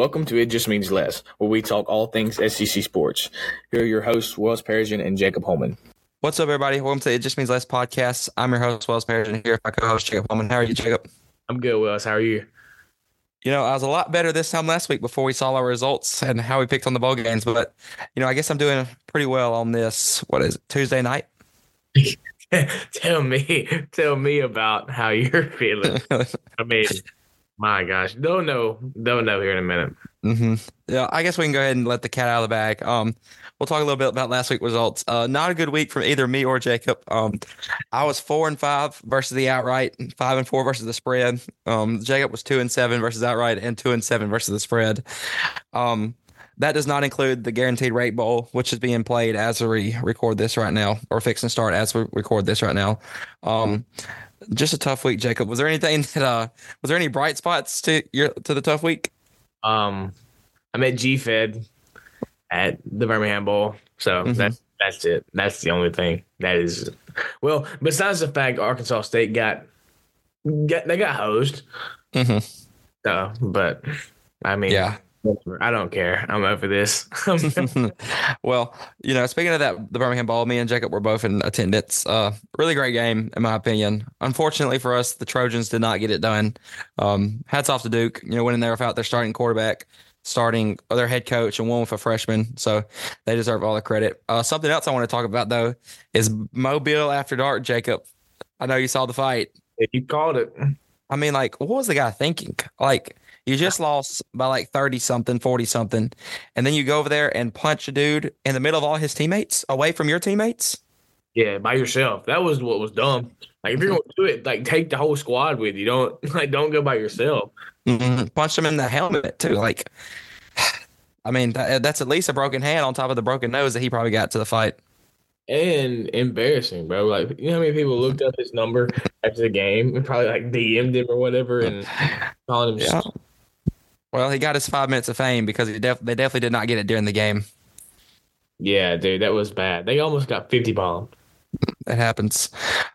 Welcome to It Just Means Less, where we talk all things SEC sports. Here are your hosts, Wells Persian and Jacob Holman. What's up, everybody? Welcome to It Just Means Less podcast. I'm your host, Wells Persian, here with my co-host, Jacob Holman. How are you, Jacob? I'm good, Wells. How are you? You know, I was a lot better this time last week before we saw our results and how we picked on the bowl games, but you know, I guess I'm doing pretty well on this. What is it, Tuesday night? tell me, tell me about how you're feeling. I mean, my gosh, don't know, don't know here in a minute. Mm-hmm. Yeah, I guess we can go ahead and let the cat out of the bag. Um, we'll talk a little bit about last week's results. Uh, not a good week from either me or Jacob. Um, I was four and five versus the outright, five and four versus the spread. Um, Jacob was two and seven versus outright, and two and seven versus the spread. Um, that does not include the guaranteed rate bowl, which is being played as we record this right now, or fix and start as we record this right now. Um, just a tough week, Jacob. Was there anything that uh was there any bright spots to your to the tough week? Um, I met at GFed at the Birmingham Bowl, so Mhm. that's that's it. That's the only thing that is. Well, besides the fact Arkansas State got, got they got hosed, Mm-hmm. so but I mean, Yeah. I don't care. I'm over this. well, you know, speaking of that, the Birmingham Bowl, me and Jacob were both in attendance. Uh, really great game, in my opinion. Unfortunately for us, the Trojans did not get it done. Um, hats off to Duke, you know, winning there without their starting quarterback, starting their head coach, and one with a freshman. So they deserve all the credit. Uh, something else I want to talk about, though, is Mobile After Dark, Jacob. I know you saw the fight. you called it. I mean, like, what was the guy thinking? Like, you just lost by like 30 something, 40 something, and then you go over there and punch a dude in the middle of all his teammates, away from your teammates. Yeah, by yourself. That was what was dumb. Like if you're gonna do it, like take the whole squad with you. Don't like don't go by yourself. Mhm. Punched him in the helmet, too. Like, I mean, that, that's at least a broken hand on top of the broken nose that he probably got to the fight. And embarrassing, bro. Like you know how many people looked up his number after the game and probably like DM'd him or whatever and calling him Yeah. Well, he got his five minutes of fame because he def- they definitely did not get it during the game. Yeah, dude, that was bad. They almost got 50 bombed. That happens.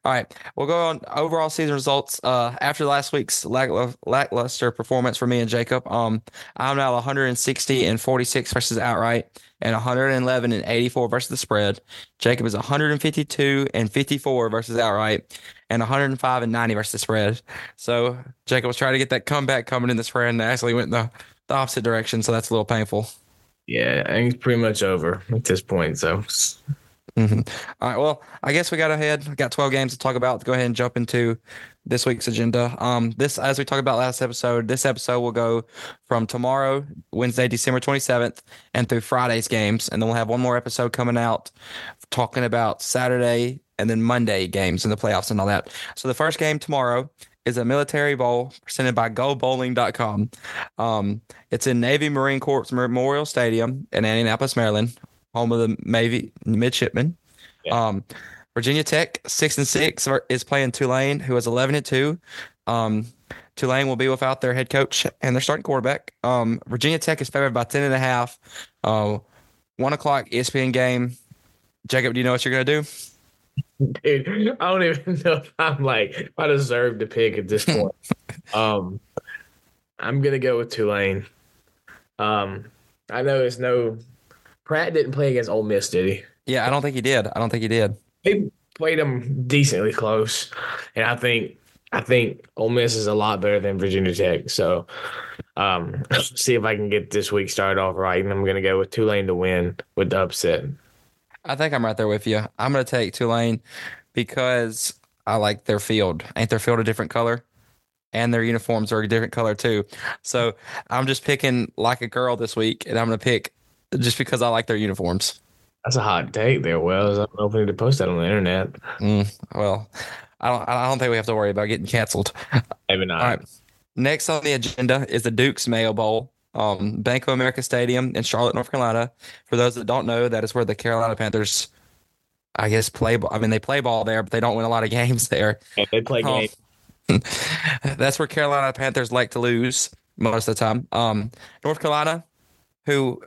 All right. We'll go on overall season results. Uh, after last week's lacklu- lackluster performance for me and Jacob, um, I'm now 160 and 46 versus outright, and 111 and 84 versus the spread. Jacob is 152 and 54 versus outright, and 105 and 90 versus the spread. So Jacob was trying to get that comeback coming in the spread, and actually went the, the opposite direction. So that's a little painful. Yeah, I think it's pretty much over at this point. So hmm All right. Well, I guess we got ahead. We got 12 games to talk about. Go ahead and jump into this week's agenda. Um, this, as we talked about last episode, this episode will go from tomorrow, Wednesday, December 27th, and through Friday's games. And then we'll have one more episode coming out talking about Saturday and then Monday games and the playoffs and all that. So the first game tomorrow is a military bowl presented by gobowling.com. Um, it's in Navy Marine Corps Memorial Stadium in Annapolis, Maryland home of the Navy midshipmen. Yeah. Um, Virginia Tech six and six is playing Tulane, who is eleven and two. Um, Tulane will be without their head coach and their starting quarterback. Um, Virginia Tech is favored by ten and a half. Uh, one o'clock ESPN game. Jacob, do you know what you're gonna do? dude, I don't even know if I'm like if I deserve to pick at this point. um I'm gonna go with Tulane. Um I know it's no Pratt didn't play against Ole Miss, did he? Yeah, I don't think he did. I don't think he did. He played them decently close. And I think I think Ole Miss is a lot better than Virginia Tech. So um see if I can get this week started off right. And I'm gonna go with Tulane to win with the upset. I think I'm right there with you. I'm gonna take Tulane because I like their field. Ain't their field a different color? And their uniforms are a different color too. So I'm just picking like a girl this week, and I'm gonna pick just because I like their uniforms. That's a hot take there, Wells. I'm hoping to post that on the internet. Mm, well, I don't. I don't think we have to worry about getting canceled. Maybe not. All right. Next on the agenda is the Duke's Mayo Bowl, um, Bank of America Stadium in Charlotte, North Carolina. For those that don't know, that is where the Carolina Panthers, I guess, play. I mean, they play ball there, but they don't win a lot of games there. Yeah, they play Oh. games. That's where Carolina Panthers like to lose most of the time. Um, North Carolina, who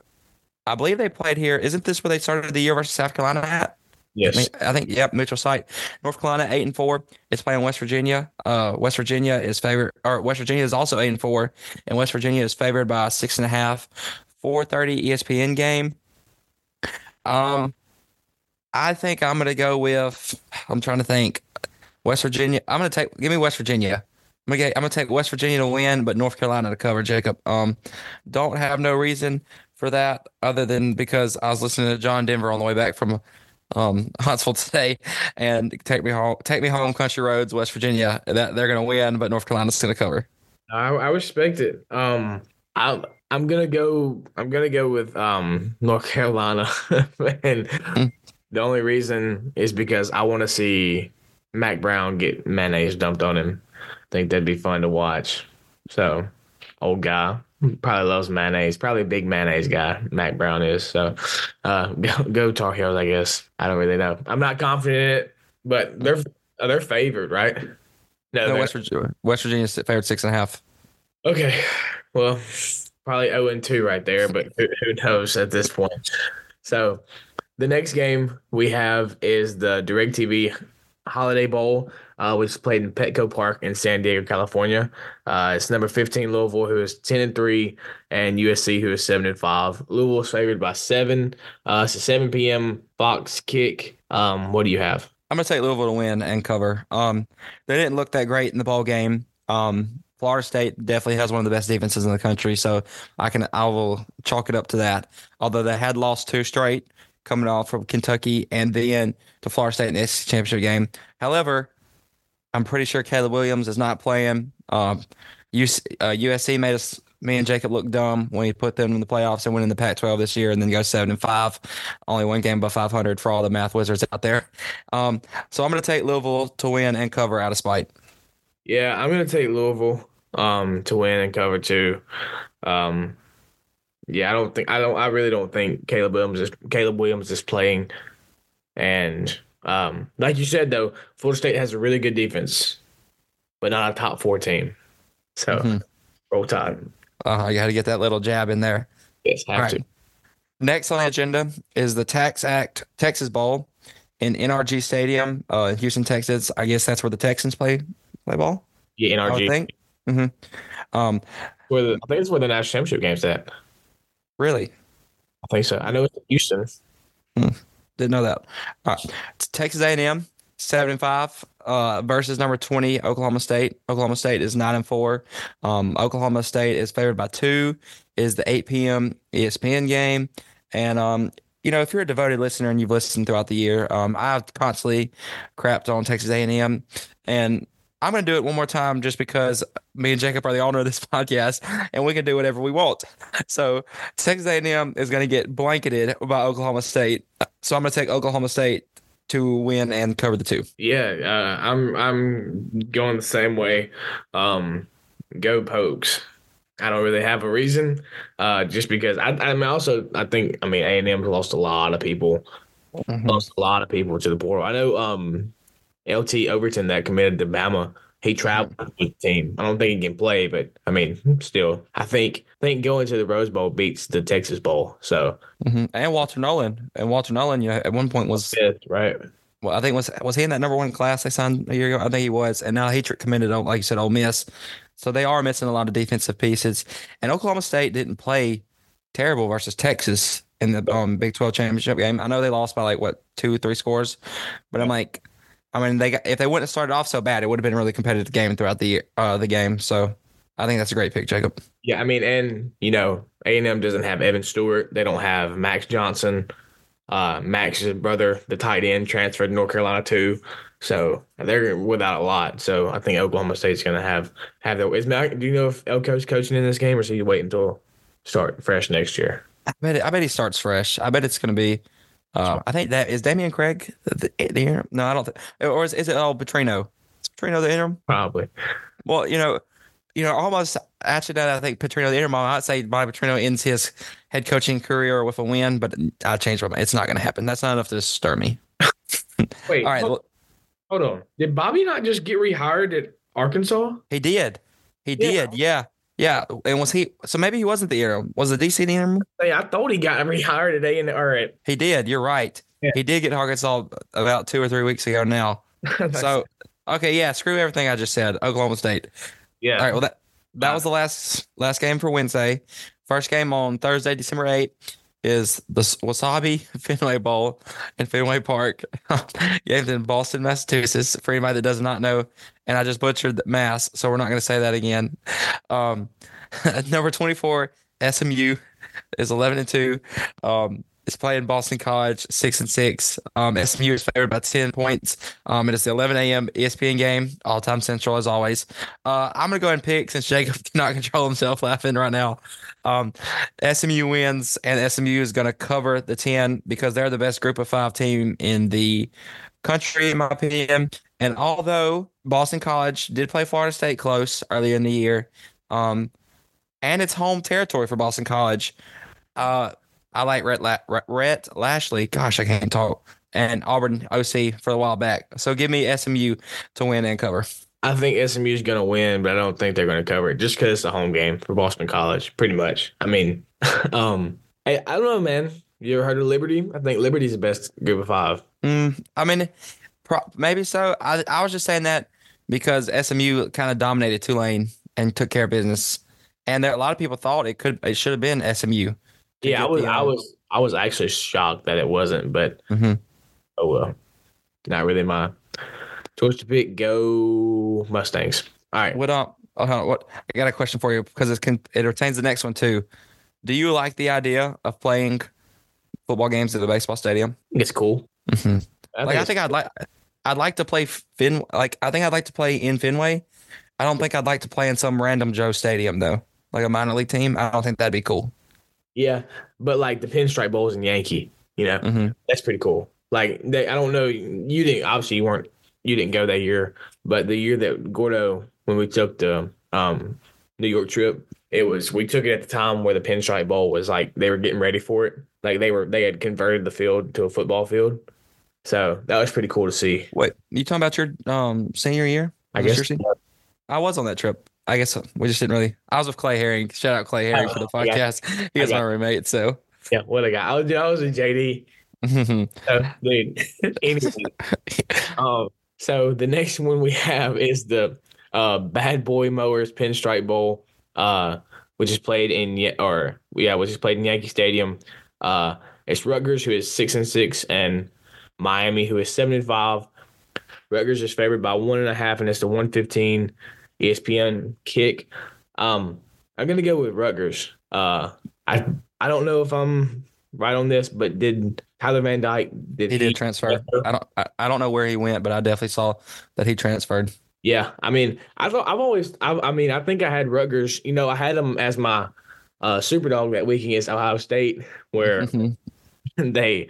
I believe they played here. Isn't this where they started the year versus South Carolina at? Yes. I, mean, I think yep, neutral site. North Carolina eight and four. It's playing West Virginia. Uh, West Virginia is favored, or West Virginia is also eight and four, and West Virginia is favored by six and a half. Four thirty ESPN game. Um, I think I'm gonna go with. I'm trying to think. West Virginia. I'm gonna take. Give me West Virginia. I'm gonna, I'm gonna take West Virginia to win, but North Carolina to cover. Jacob. Um, don't have no reason for that other than because I was listening to John Denver on the way back from um, Huntsville today, and take me home, take me home, country roads, West Virginia. That they're gonna win, but North Carolina's gonna cover. I, I respect it. Um, I I'm gonna go. I'm gonna go with um North Carolina, and Mm. the only reason is because I want to see Mack Brown get mayonnaise dumped on him. I think that'd be fun to watch. So, old guy probably loves mayonnaise. Probably a big mayonnaise guy. Mack Brown is. So, uh, go go Tar Heels. I guess I don't really know. I'm not confident in it, but they're they're favored, right? No, they're- West Virginia. West Virginia's favored six and a half. Okay. Well, probably 0 and 2 right there, but who, who knows at this point. So the next game we have is the DirecTV Holiday Bowl, uh, which played in Petco Park in San Diego, California. Uh, it's number 15 Louisville, who is 10 and 3, and USC, who is 7 and 5. Louisville is favored by 7. Uh, it's a 7 p.m. Fox kick. Um, what do you have? I'm gonna take Louisville to win and cover. Um, they didn't look that great in the ball game. Um, Florida State definitely has one of the best defenses in the country, so I can I will chalk it up to that. Although they had lost two straight coming off from Kentucky and then to Florida State in the SEC championship game. However, I'm pretty sure Caleb Williams is not playing. Um, uh, USC made us me and Jacob look dumb when he put them in the playoffs and went in the Pac-12 this year, and then go seven and five, only one game above 500 for all the math wizards out there. Um, so I'm going to take Louisville to win and cover out of spite. Yeah, I'm gonna take Louisville um to win and cover too. Um yeah, I don't think I don't I really don't think Caleb Williams is Caleb Williams is playing. And um like you said though, Florida State has a really good defense, but not a top four team. So Mhm. roll tide. Uh, I got to get that little jab in there. Yes, have All right. to. Next on the agenda is the Tax Act Texas Bowl in NRG Stadium, uh, in Houston, Texas. I guess that's where the Texans play play ball. Yeah, NRG. I think. hmm Um, Where the, I think it's where the national championship game's at. really I think so. I know it's in Houston. Didn't know that. All right. Texas A&M seven and five uh, versus number twenty Oklahoma State. Oklahoma State is nine and four. Um, Oklahoma State is favored by two. Is the eight p.m. ESPN game, and um, you know if you're a devoted listener and you've listened throughout the year, um, I've constantly crapped on Texas A&M, and I'm going to do it one more time just because me and Jacob are the owner of this podcast, and we can do whatever we want. So Texas A&M is going to get blanketed by Oklahoma State. So I'm going to take Oklahoma State to win and cover the two. Yeah, uh, I'm I'm going the same way. Um, go Pokes. I don't really have a reason, uh, just because I I mean also I think I mean A and M lost a lot of people, lost a lot of people to the portal. I know um, LT Overton that committed to Bama. He traveled with the team. I don't think he can play, but I mean, still, I think I think going to the Rose Bowl beats the Texas Bowl. So Mhm. And Walter Nolen. And Walter Nolen, you know, at one point was fifth, right? well, I think was was he in that number one class they signed a year ago? I think he was, and now he committed on, like you said, Ole Miss. So they are missing a lot of defensive pieces. And Oklahoma State didn't play terrible versus Texas in the um, Big Twelve championship game. I know they lost by like what two, three scores, but I'm like, I mean, they got, if they wouldn't have started off so bad, it would have been a really competitive game throughout the uh, the game. So I think that's a great pick, Jacob. Yeah, I mean, and you know, A and M doesn't have Evan Stewart. They don't have Max Johnson. Uh, Max's brother, the tight end, transferred to North Carolina too. So they're without a lot. So I think Oklahoma State's going to have have their. Is Mac? Do you know if Elko's coaching in this game, or should he wait until start fresh next year? I bet it, I bet he starts fresh. I bet it's going to be. Uh, I think that is Damian Craig the, the interim. No, I don't think. Or is, is it all Petrino? Is Petrino the interim? Probably. Well, you know, you know, almost actually that I think Petrino the interim. I'd say Bobby Petrino ends his head coaching career with a win, but I changed my mind. It's not going to happen. That's not enough to stir me. Wait, All right, hold, well, hold on. Did Bobby not just get rehired at Arkansas? he did. He Yeah. did. Yeah. Yeah, and was he? So maybe he wasn't the interim. Was the DC the interim? Hey, oh, I thought he got rehired today in the all right. He did. You're right. Yeah. He did get Arkansas about two or three weeks ago now. So okay, yeah. Screw everything I just said. Oklahoma State. yeah. All right. Well, that that was the last last game for Wednesday. First game on Thursday, December eighth, is the Wasabi Fenway Bowl in Fenway Park, games in Boston, Massachusetts. For anybody that does not know, and I just butchered the mass, so we're not going to say that again. Um, number twenty four, SMU is eleven and two. Um, it's playing Boston College, six and six. Um, SMU is favored by ten points. Um, it is the 11 a.m. ESPN game, all time central as always. Uh, I'm gonna go and pick since Jacob cannot control himself laughing right now. Um, SMU wins, and SMU is gonna cover the 10 because they're the best group of five team in the country, in my opinion. And although Boston College did play Florida State close earlier in the year, um, and it's home territory for Boston College, uh, I like Rhett, La- Rhett Lashlee. Gosh, I can't talk. And Auburn OC for a while back. So give me SMU to win and cover. I think SMU is going to win, but I don't think they're going to cover it just because it's a home game for Boston College, pretty much. I mean, um, I, I don't know, man. You ever heard of Liberty? I think Liberty's the best group of five. Mm, I mean, pro- maybe so. I I was just saying that because SMU kind of dominated Tulane and took care of business, and there a lot of people thought it could it should have been SMU. Yeah, I was, I uh, was, I was actually shocked that it wasn't, but mhm. oh well. Not really my choice to pick. Go Mustangs. All right. What um, on, what I got a question for you because it can it retains the next one too. Do you like the idea of playing football games at a baseball stadium? It's cool. Mhm. I like I think I'd like I'd like to play Fin like I think I'd like to play in Fenway. I don't think I'd like to play in some random Joe stadium though. Like a minor league team. I don't think that'd be cool. yeah, but like the Pinstripe Bowls in Yankee, you know, hmm that's pretty cool. Like they, I don't know, you didn't obviously you weren't you didn't go that year, but the year that Gordo when we took the um New York trip, it was we took it at the time where the Pinstripe Bowl was like they were getting ready for it. Like they were they had converted the field to a football field. So that was pretty cool to see. Wait, you talking about your um senior year? I guess senior- I was on that trip. I guess we just didn't really. I was with Clay Herring. Shout out Clay Herring for the Oh, got you. podcast. He I was my roommate. So, yeah, what I got. I was I was with JD. So, dude, um, so the next one we have is the uh, Bad Boy Mowers Pinstripe Bowl, uh, which is played in or yeah, which is played in Yankee Stadium. Uh, it's Rutgers who is six and six, and Miami who is seven and five. Rutgers is favored by one and a half, and it's the one fifteen ESPN kick. Um, I'm gonna go with Rutgers. Uh, I I don't know if I'm right on this, but did Tyler Van Dyke did he did transfer. I don't. I, I don't know where he went, but I definitely saw that he transferred. Yeah, I mean, I've I've always I, I mean I think I had Rutgers. You know, I had them as my uh, super dog that week against Ohio State, where Mhm. they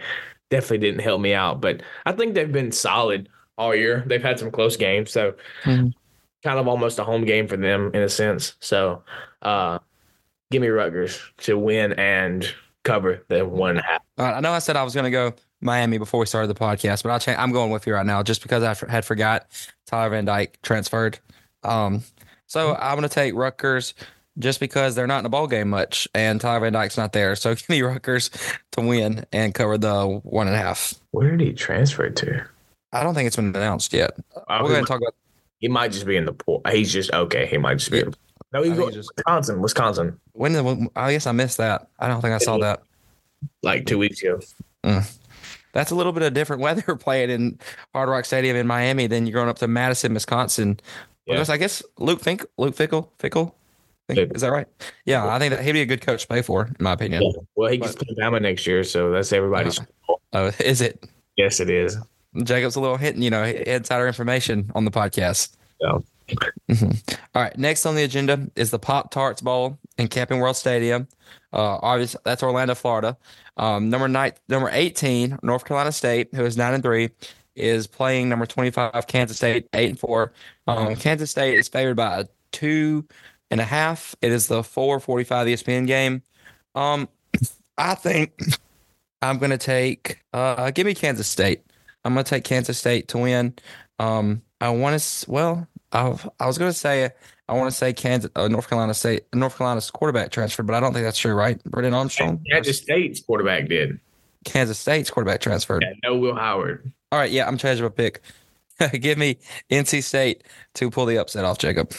definitely didn't help me out. But I think they've been solid all year. They've had some close games, so Mhm. kind of almost a home game for them in a sense. So, uh, give me Rutgers to win and cover the one and a half. I know I said I was going to go Miami before we started the podcast, but I'll change. I'm going with you right now just because I f- had forgot Tyler Van Dyke transferred. Um, so I'm going to take Rutgers just because they're not in a ball game much, and Tyler Van Dyke's not there. So give me Rutgers to win and cover the one and a half. Where did he transfer to? I don't think it's been announced yet. Uh, We're he, going might, to talk about. he might just be in the pool. He's just okay. He might just be. In the, no, he's I just- Wisconsin. Wisconsin, When uh, the, I guess I missed that. I don't think I saw that. like two weeks ago. Mm. That's a little bit of different weather playing in Hard Rock Stadium in Miami than you're going up to Madison, Wisconsin. Yeah. Because I guess Luke Fink, Luke Fickell, Fickell, Think- is that right? Yeah, I think that he'd be a good coach to play for, in my opinion. Yeah. Well, he gets to Bama next year, so that's everybody's. Uh, oh, is it? Yes, it is. Jacob's a little hitting, you know, insider information on the podcast. Yeah. Mhm. All right. Next on the agenda is the Pop Tarts Bowl in Camping World Stadium. Uh, obviously, that's Orlando, Florida. Um, number nine, number eighteen, North Carolina State, who is nine and three, is playing number twenty-five, Kansas State, eight and four. Um, Kansas State is favored by a two and a half. It is the four forty-five ESPN game. Um, I think I'm gonna take. Uh, give me Kansas State. I'm gonna take Kansas State to win. Um, I want to. Well, I, I was going to say I want to say Kansas, uh, North Carolina State, North Carolina's quarterback transferred, but I don't think that's true, right? Brennan Armstrong. Kansas State's quarterback did. Kansas State's quarterback transferred. Yeah, no Will Howard. All right, yeah, I'm changing my pick. Give me NC State to pull the upset off, Jacob.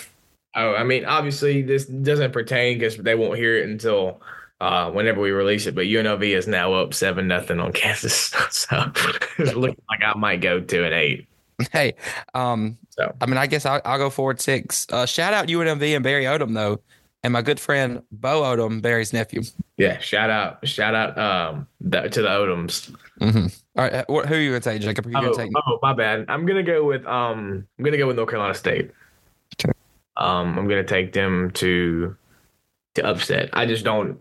Oh, I mean, obviously this doesn't pertain because they won't hear it until uh, whenever we release it. But UNLV is now up seven nothing on Kansas, so it's looking like I might go to an eight. Hey, um, so I mean, I guess I'll, I'll go forward six. Uh, shout out UNLV and Barry Odom though, and my good friend Bo Odom, Barry's nephew. Yeah, shout out, shout out um the, to the Odoms. Mm-hmm. All right, what, who are you gonna take, Jacob? Who oh, gonna take? oh, my bad. I'm gonna go with um, I'm gonna go with North Carolina State. Okay. Um, I'm gonna take them to to upset. I just don't,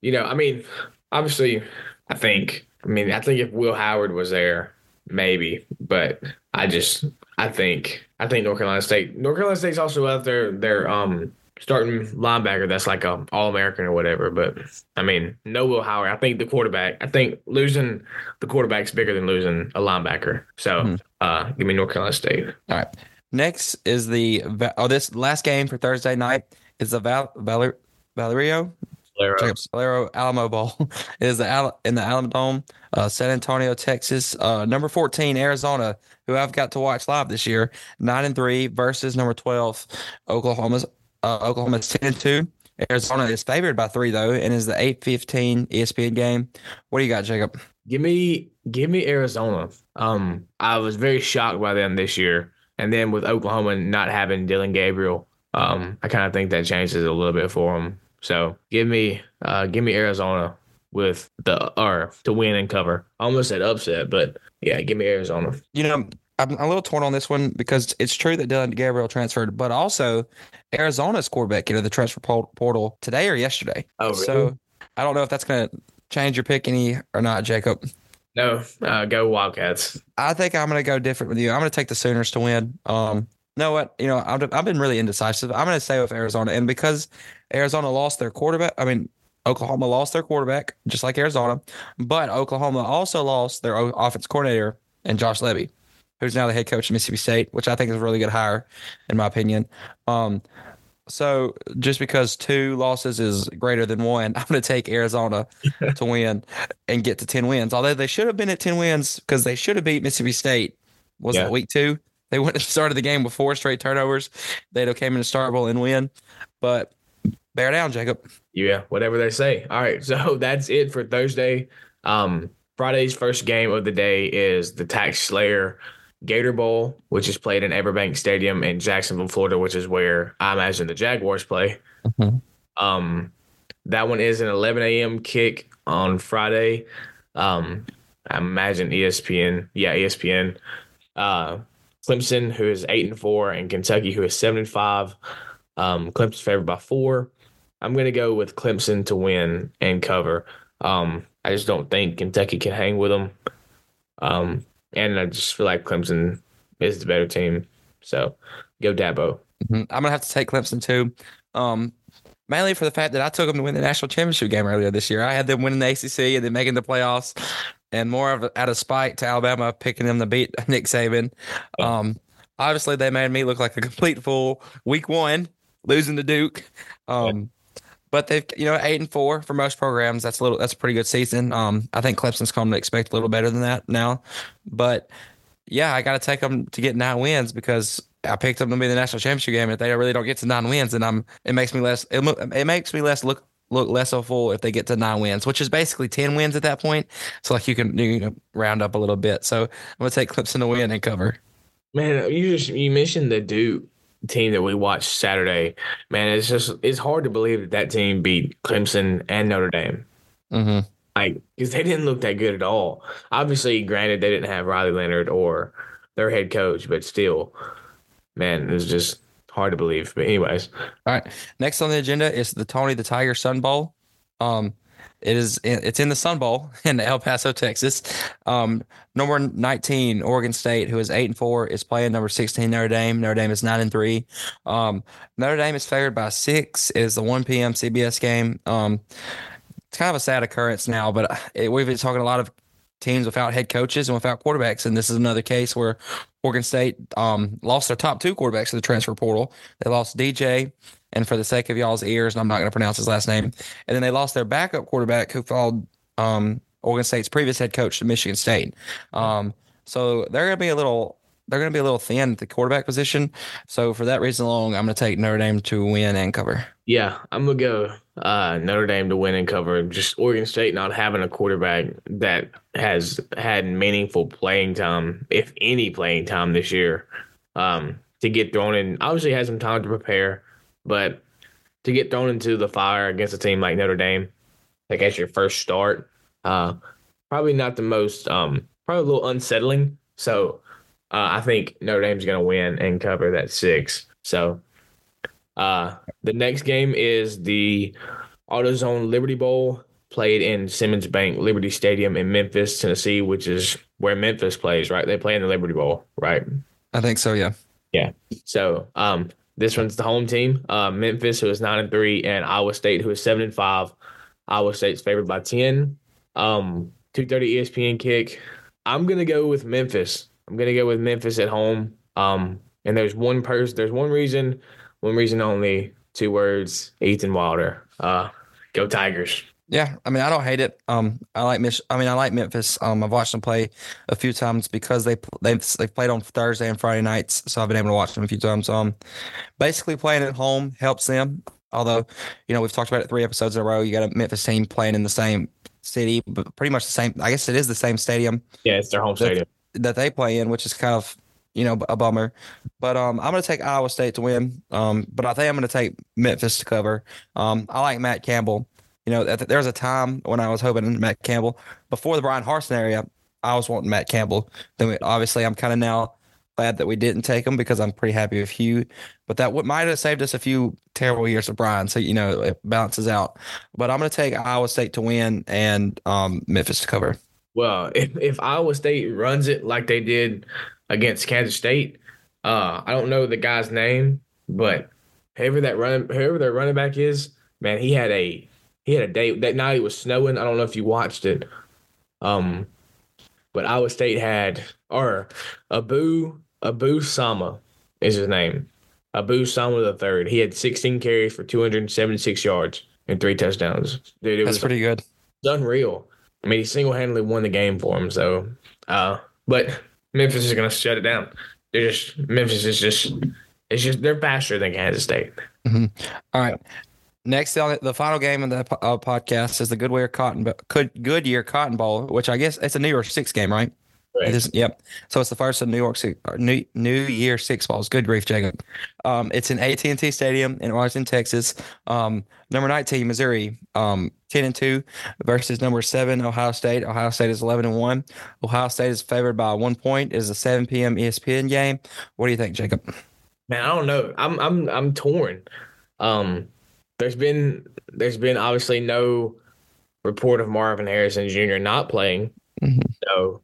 you know. I mean, obviously, I think. I mean, I think if Will Howard was there, maybe, but I just I think I think North Carolina State North Carolina State's also out there their um starting linebacker that's like a all American or whatever. But I mean, no Will Howard. I think the quarterback. I think losing the quarterback's bigger than losing a linebacker. So mm-hmm. uh, give me North Carolina State. All right. Next is the oh this last game for Thursday night is the Val, Valer, Valerio Valero. Valero Alamo Bowl is the Al- in the Alamodome, uh, San Antonio, Texas. Uh, number 14, Arizona, who I've got to watch live this year, nine and three versus number 12, Oklahoma's uh, Oklahoma's 10 and two. Arizona is favored by three though, and is the 8-15 ESPN game. What do you got, Jacob? Give me give me Arizona. Um, I was very shocked by them this year, and then with Oklahoma not having Dillon Gabriel, um, I kind of think that changes a little bit for them. So give me uh give me Arizona with the or to win and cover. I almost said upset, but yeah, give me Arizona. You know, I'm a little torn on this one because it's true that Dillon Gabriel transferred, but also Arizona's quarterback into the transfer portal today or yesterday. Oh, really? so I don't know if that's going to change your pick any or not, Jacob. No, uh, go Wildcats. I think I'm going to go different with you. I'm going to take the Sooners to win. Um, know what? You know, I've, I've been really indecisive. I'm going to stay with Arizona, and because Arizona lost their quarterback, I mean, Oklahoma lost their quarterback, just like Arizona, but Oklahoma also lost their offense coordinator and Jeff Lebby, who's now the head coach of Mississippi State, which I think is a really good hire, in my opinion. Um, so just because two losses is greater than one, I'm going to take Arizona to win and get to 10 wins. Although they should have been at 10 wins because they should have beat Mississippi State. Was yeah. it week two? They went and started the game with four straight turnovers. They'd have came into Starkville and win. But bear down, Jacob. Yeah, whatever they say. All right, so that's it for Thursday. Um, Friday's first game of the day is the Tax Slayer Gator Bowl, which is played in Everbank Stadium in Jacksonville, Florida, which is where I imagine the Jaguars play. Mm-hmm. Um, that one is an 11 a.m. kick on Friday. Um, I imagine ESPN, yeah, ESPN. Uh, Clemson, who is eight and four, and Kentucky, who is seven and five. Um, Clemson's favored by four. I'm going to go with Clemson to win and cover. Um, I just don't think Kentucky can hang with them. Um, and I just feel like Clemson is the better team. So go Dabo. Mm-hmm. I'm going to have to take Clemson too. Um, mainly for the fact that I took them to win the national championship game earlier this year. I had them winning the ACC and then making the playoffs and more of out of spite to Alabama picking them to beat Nick Saban. Um, obviously, they made me look like a complete fool week one, losing to Duke. Um, but they've you know eight and four for most programs. That's a little that's a pretty good season. Um, I think Clemson's come to expect a little better than that now, but yeah, I got to take them to get nine wins because I picked them to be the national championship game. If they really don't get to nine wins, then I'm it makes me less it, it makes me less look look less of full if they get to nine wins, which is basically ten wins at that point. So like you can you can round up a little bit. So I'm gonna take Clemson to win and cover. Man, you just you mentioned the Duke team that we watched Saturday. Man, it's just it's hard to believe that that team beat Clemson and Notre Dame. Mm-hmm. Like because they didn't look that good at all. Obviously, granted they didn't have Riley Leonard or their head coach, but still, man, it was just hard to believe. But anyways, all right. Next on the agenda is the Tony the Tiger Sun Bowl. Um, it is it's in the Sun Bowl in El Paso, Texas. Um, number 19, Oregon State, who is eight and four, is playing number 16, Notre Dame. Notre Dame is nine and three. Um, Notre Dame is favored by six. It is the 1 p.m. CBS game. Um, it's kind of a sad occurrence now, but it, we've been talking a lot of teams without head coaches and without quarterbacks. And this is another case where Oregon State um, lost their top two quarterbacks to the transfer portal. They lost DJ, and for the sake of y'all's ears, and I'm not going to pronounce his last name, and then they lost their backup quarterback who followed um, Oregon State's previous head coach to Michigan State. Um, so they're going to be a little they're going to be a little thin at the quarterback position. So for that reason alone, I'm going to take Notre Dame to win and cover. Yeah, I'm gonna go uh, Notre Dame to win and cover. Just Oregon State not having a quarterback that has had meaningful playing time, if any playing time this year, um, to get thrown in. Obviously, has some time to prepare, but to get thrown into the fire against a team like Notre Dame, like as your first start, uh, probably not the most, um, probably a little unsettling. So uh, I think Notre Dame's going to win and cover that six. So uh, the next game is the AutoZone Liberty Bowl, played in Simmons Bank Liberty Stadium in Memphis, Tennessee, which is where Memphis plays. Right, they play in the Liberty Bowl, right? I think so. Yeah. Yeah. So um, this one's the home team. Uh, Memphis, who is nine and three, and Iowa State, who is seven and five. Iowa State's favored by ten. Um, two thirty ESPN kick. I'm gonna go with Memphis. I'm gonna go with Memphis at home. Um, and there's one person. There's one reason. One reason only. Two words. Ethan Wilder. Uh, go Tigers. Yeah, I mean, I don't hate it. Um, I like Mich- I mean, I like Memphis. Um, I've watched them play a few times because they they've they've played on Thursday and Friday nights, so I've been able to watch them a few times. Um, basically playing at home helps them. Although, you know, we've talked about it three episodes in a row. You got a Memphis team playing in the same city, but pretty much the same. I guess it is the same stadium. Yeah, it's their home stadium that, that they play in, which is kind of you know a bummer. But um, I'm going to take Iowa State to win. Um, but I think I'm going to take Memphis to cover. Um, I like Matt Campbell. You know, there was a time when I was hoping Matt Campbell before the Bryan Harsin area. I was wanting Matt Campbell. Then we, obviously, I'm kind of now glad that we didn't take him because I'm pretty happy with Hugh. But that w- might have saved us a few terrible years of Bryan. So you know, it balances out. But I'm going to take Iowa State to win and um, Memphis to cover. Well, if if Iowa State runs it like they did against Kansas State, uh, I don't know the guy's name, but whoever that run, whoever their running back is, man, he had a he had a day that night. It was snowing. I don't know if you watched it. Um, but Iowa State had or Abu Abu Sama is his name. Abu Sama the third. He had 16 carries for 276 yards and three touchdowns. Dude, it That's was pretty good. unreal. I mean, he single handedly won the game for him. So, uh, but Memphis is going to shut it down. They're just Memphis is just it's just they're faster than Kansas State. Mm-hmm. All right. Next, the final game of the uh, podcast is the Goodyear Cotton Goodyear Cotton Bowl, which I guess it's a New York Six game, right? Right. Is, yep. So it's the first of New York New New Year Six balls. Good grief, Jacob. Um, it's in AT and T Stadium in Arlington, Texas. Um, number nineteen, Missouri, um, ten and two versus number seven, Ohio State. Ohio State is eleven and one. Ohio State is favored by one point. It is a seven p.m. ESPN game. What do you think, Jacob? Man, I don't know. I'm I'm I'm torn. Um, there's been there's been obviously no report of Marvin Harrison Jr. not playing. Mm-hmm. So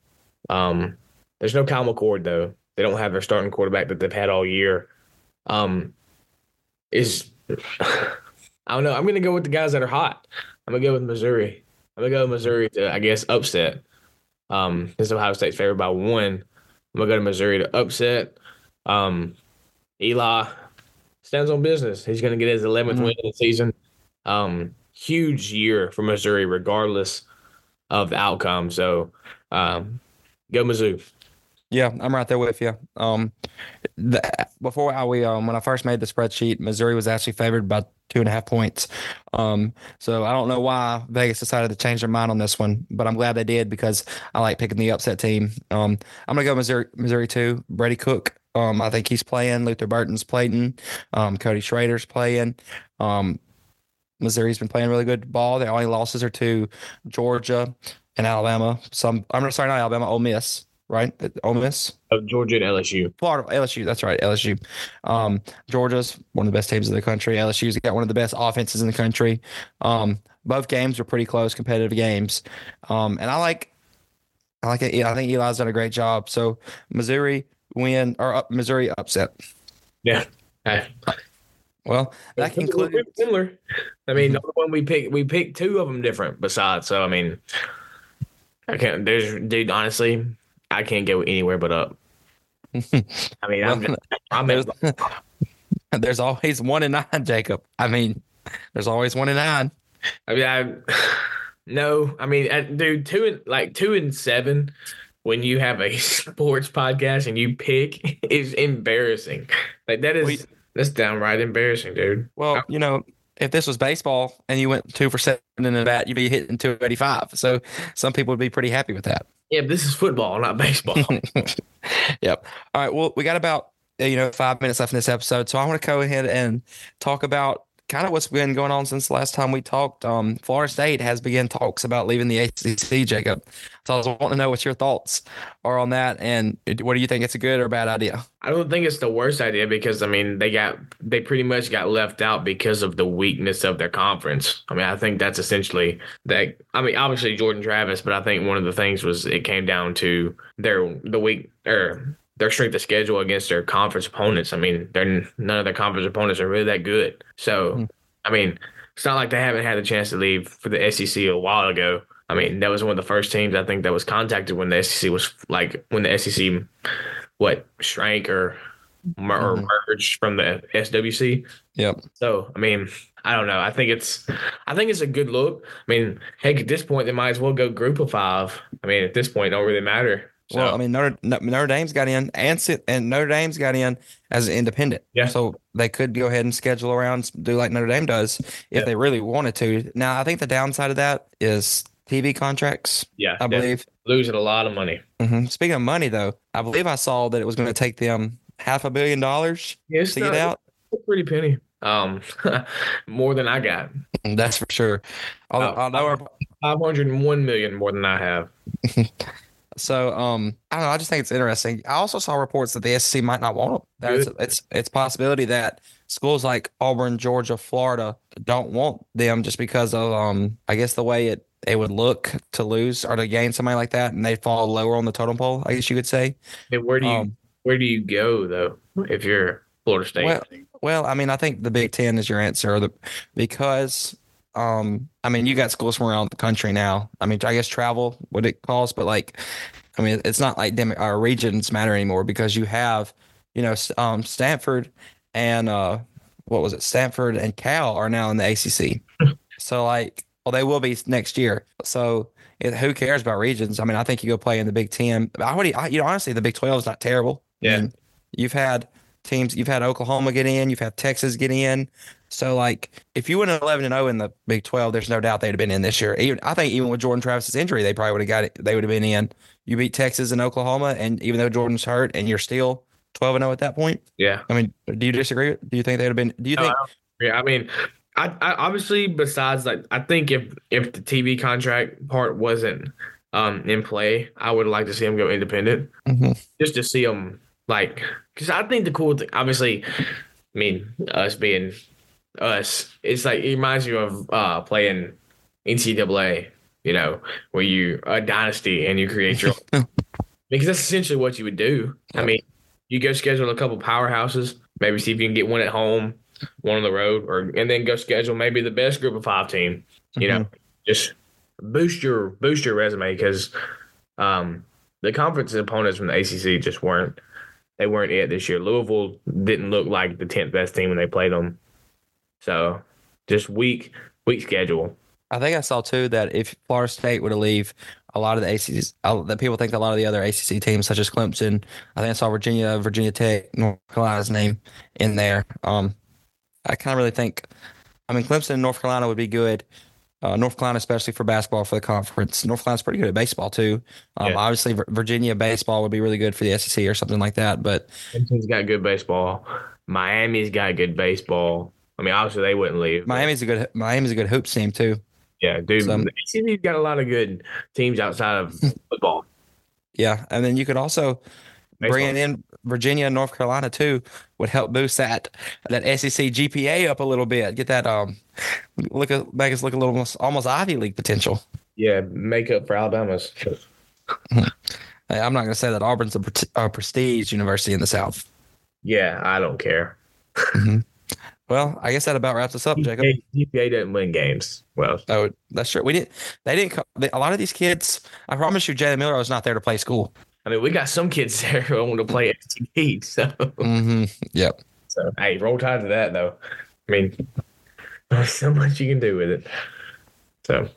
um, there's no Kyle McCord though. They don't have their starting quarterback that they've had all year. Um, is I don't know. I'm gonna go with the guys that are hot. I'm gonna go with Missouri. I'm gonna go with Missouri to I guess upset. Um, this Ohio State's favored by one. I'm gonna go to Missouri to upset. Um, Eli stands on business. He's gonna get his 11th mm-hmm. win of the season. Um, huge year for Missouri, regardless of the outcome. So, um, Go Mizzou. Yeah, I'm right there with you. Um, the, before I, we um when I first made the spreadsheet, Missouri was actually favored by two and a half points. Um, so I don't know why Vegas decided to change their mind on this one, but I'm glad they did because I like picking the upset team. Um, I'm gonna go Missouri, Missouri two. Brady Cook. Um, I think he's playing. Luther Burden's playing. Um, Cody Schrader's playing. Um, Missouri's been playing really good ball. Their only losses are to Georgia and Alabama. Some I'm sorry, not Alabama, Ole Miss, right? Ole Miss. Of Georgia and LSU. Florida, LSU. That's right, LSU. Um, Georgia's one of the best teams in the country. LSU's got one of the best offenses in the country. Um, both games were pretty close, competitive games. Um, and I like, I like it. I think Eli's done a great job. So Missouri win or uh, Missouri upset. Yeah. Well, that concludes similar. I mean, mm-hmm. the one we picked, we picked two of them different. Besides, so I mean, I can't. There's, dude. Honestly, I can't go anywhere but up. I mean, I'm, just, I'm there's, there's always one in nine, Jacob. I mean, there's always one in nine. I mean, I no, I mean, uh, dude, two and like two and seven when you have a sports podcast and you pick is embarrassing. Like that is Well, that's downright embarrassing, dude. Well, you know, if this was baseball and you went two for seven in a bat, you'd be hitting 285. So some people would be pretty happy with that. Yeah, this is football, not baseball. yep. All right. Well, we got about you know five minutes left in this episode, so I want to go ahead and talk about kind of what's been going on since the last time we talked. Um, Florida State has begun talks about leaving the ACC, Jacob. So I was wanting to know what your thoughts are on that, and what do you think? It's a good or bad idea? I don't think it's the worst idea because I mean they got they pretty much got left out because of the weakness of their conference. I mean I think that's essentially that. I mean obviously Jordan Travis, but I think one of the things was it came down to their the weak or their strength of schedule against their conference opponents. I mean they're none of their conference opponents are really that good. So Hmm. I mean it's not like they haven't had the chance to leave for the SEC a while ago. I mean that was one of the first teams I think that was contacted when the SEC was like when the SEC what shrank or or Mhm. merged from the SWC. Yep. So I mean, I don't know. I think it's I think it's a good look. I mean, heck, at this point they might as well go group of five. I mean, at this point, it don't really matter. So, Well, I mean Notre Notre Dame's got in, and sit- and Notre Dame's got in as an independent. Yeah. So they could go ahead and schedule around, do like Notre Dame does, if Yeah. they really wanted to. Now, I think the downside of that is TV contracts. yeah, I believe. losing a lot of money. hmm Speaking of money, though, I believe I saw that it was going to take them half a billion dollars Yeah, to get out. it's a pretty penny. Um, more than I got. That's for sure. Although, Oh. although our- Five hundred and one million more than I have. so um, I don't know. I just think it's interesting. I also saw reports that the SEC might not want them. It's it's possibility that schools like Auburn, Georgia, Florida don't want them just because of um, I guess the way it it would look to lose or to gain somebody like that, and they fall lower on the totem pole. I guess you could say. And where do you Um, where do you go though if you're Florida State? Well, well, I mean, I think the Big Ten is your answer, the, because um, I mean, you got schools from around the country now. I mean, I guess travel what it costs, but like, I mean, it's not like dem- our regions matter anymore because you have, you know, um, Stanford and uh, what was it? Stanford and Cal are now in the ACC. so like, well, they will be next year. So. It, who cares about regions? I mean, I think you go play in the Big Ten. I would, I, you know, honestly, the Big Twelve is not terrible. I Yeah. mean, you've had teams. You've had Oklahoma get in. You've had Texas get in. So like, if you went 11 and 0 in the Big 12, there's no doubt they'd have been in this year. Even I think even with Jordan Travis's injury, they probably would have got it. They would have been in. You beat Texas and Oklahoma, and even though Jordan's hurt, and you're still 12 and 0 at that point. yeah. I mean, do you disagree? Do you think they'd have been? Do you No, think? Yeah, I mean, I, I obviously besides like I think if if the TV contract part wasn't um in play, I would like to see him go independent Mhm. just to see him like because I think the cool thing, obviously, I mean us being us, it's like it reminds you of uh playing NCAA, you know, where you a dynasty and you create your because that's essentially what you would do. I mean, you go schedule a couple powerhouses, maybe see if you can get one at home, one on the road, or and then go schedule maybe the best group of five team. You know, just boost your boost your resume because um, the conference opponents from the ACC just weren't they weren't it this year. Louisville didn't look like the tenth best team when they played them, so just weak weak schedule. I think I saw too that if Florida State were to leave, a lot of the ACC, uh, that people think a lot of the other ACC teams, such as Clemson, I think I saw Virginia, Virginia Tech, North Carolina's name in there. Um, I kind of really think, I mean, Clemson and North Carolina would be good. Uh, North Carolina, especially for basketball for the conference. North Carolina's pretty good at baseball too. Um, Yeah. Obviously, Vir- Virginia baseball would be really good for the SEC or something like that. But Clemson's got good baseball. Miami's got good baseball. I mean, obviously they wouldn't leave. Miami's a good Miami's a good hoops team too. Yeah, dude. So- the ACC's got a lot of good teams outside of football. Yeah, and then you could also bringing Baseball. in Virginia and North Carolina too would help boost that that SEC GPA up a little bit. Get that um look at make us look a little almost, almost Ivy League potential. Yeah, make up for Alabama's. I'm not going to say that Auburn's a, pret- a prestige university in the South. Yeah, I don't care. Well, I guess that about wraps us up, Jacob. GPA, doesn't win games. Well, Oh, that's true. We didn't. They didn't. They, a lot of these kids. I promise you, Jalen Miller was not there to play school. I mean, we got some kids there who want to play STD. So, hmm Yep. so hey, roll tide to that though. I mean, there's so much you can do with it. So,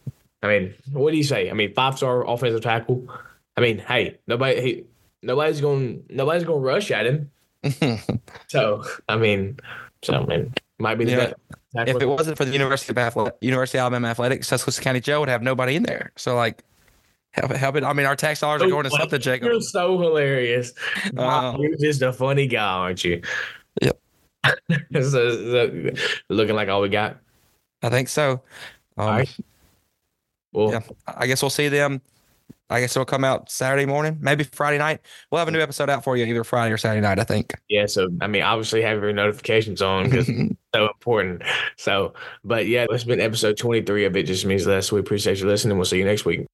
I mean, what do you say? I mean, five star offensive tackle. I mean, hey, nobody, hey, nobody's going, nobody's going to rush at him. So, I mean, so I mean, might be the Yeah. best. if it wasn't for the University of Athle- University of Alabama Athletics, Susquehanna County Joe would have nobody in there. So like, help, help it. I mean, our tax dollars are going to something, Jacob. You're so hilarious. Wow, Uh, you're just a funny guy, aren't you? Yep. so, so, looking like all we got. I think so. Um, All right. Well, Yeah. I guess we'll see them. I guess it'll come out Saturday morning, maybe Friday night. We'll have a new episode out for you either Friday or Saturday night. I think. yeah. So, I mean, obviously have your notifications on because it's so important. So, but yeah, it's been episode 23 of It Just Means Less. We appreciate you listening. We'll see you next week.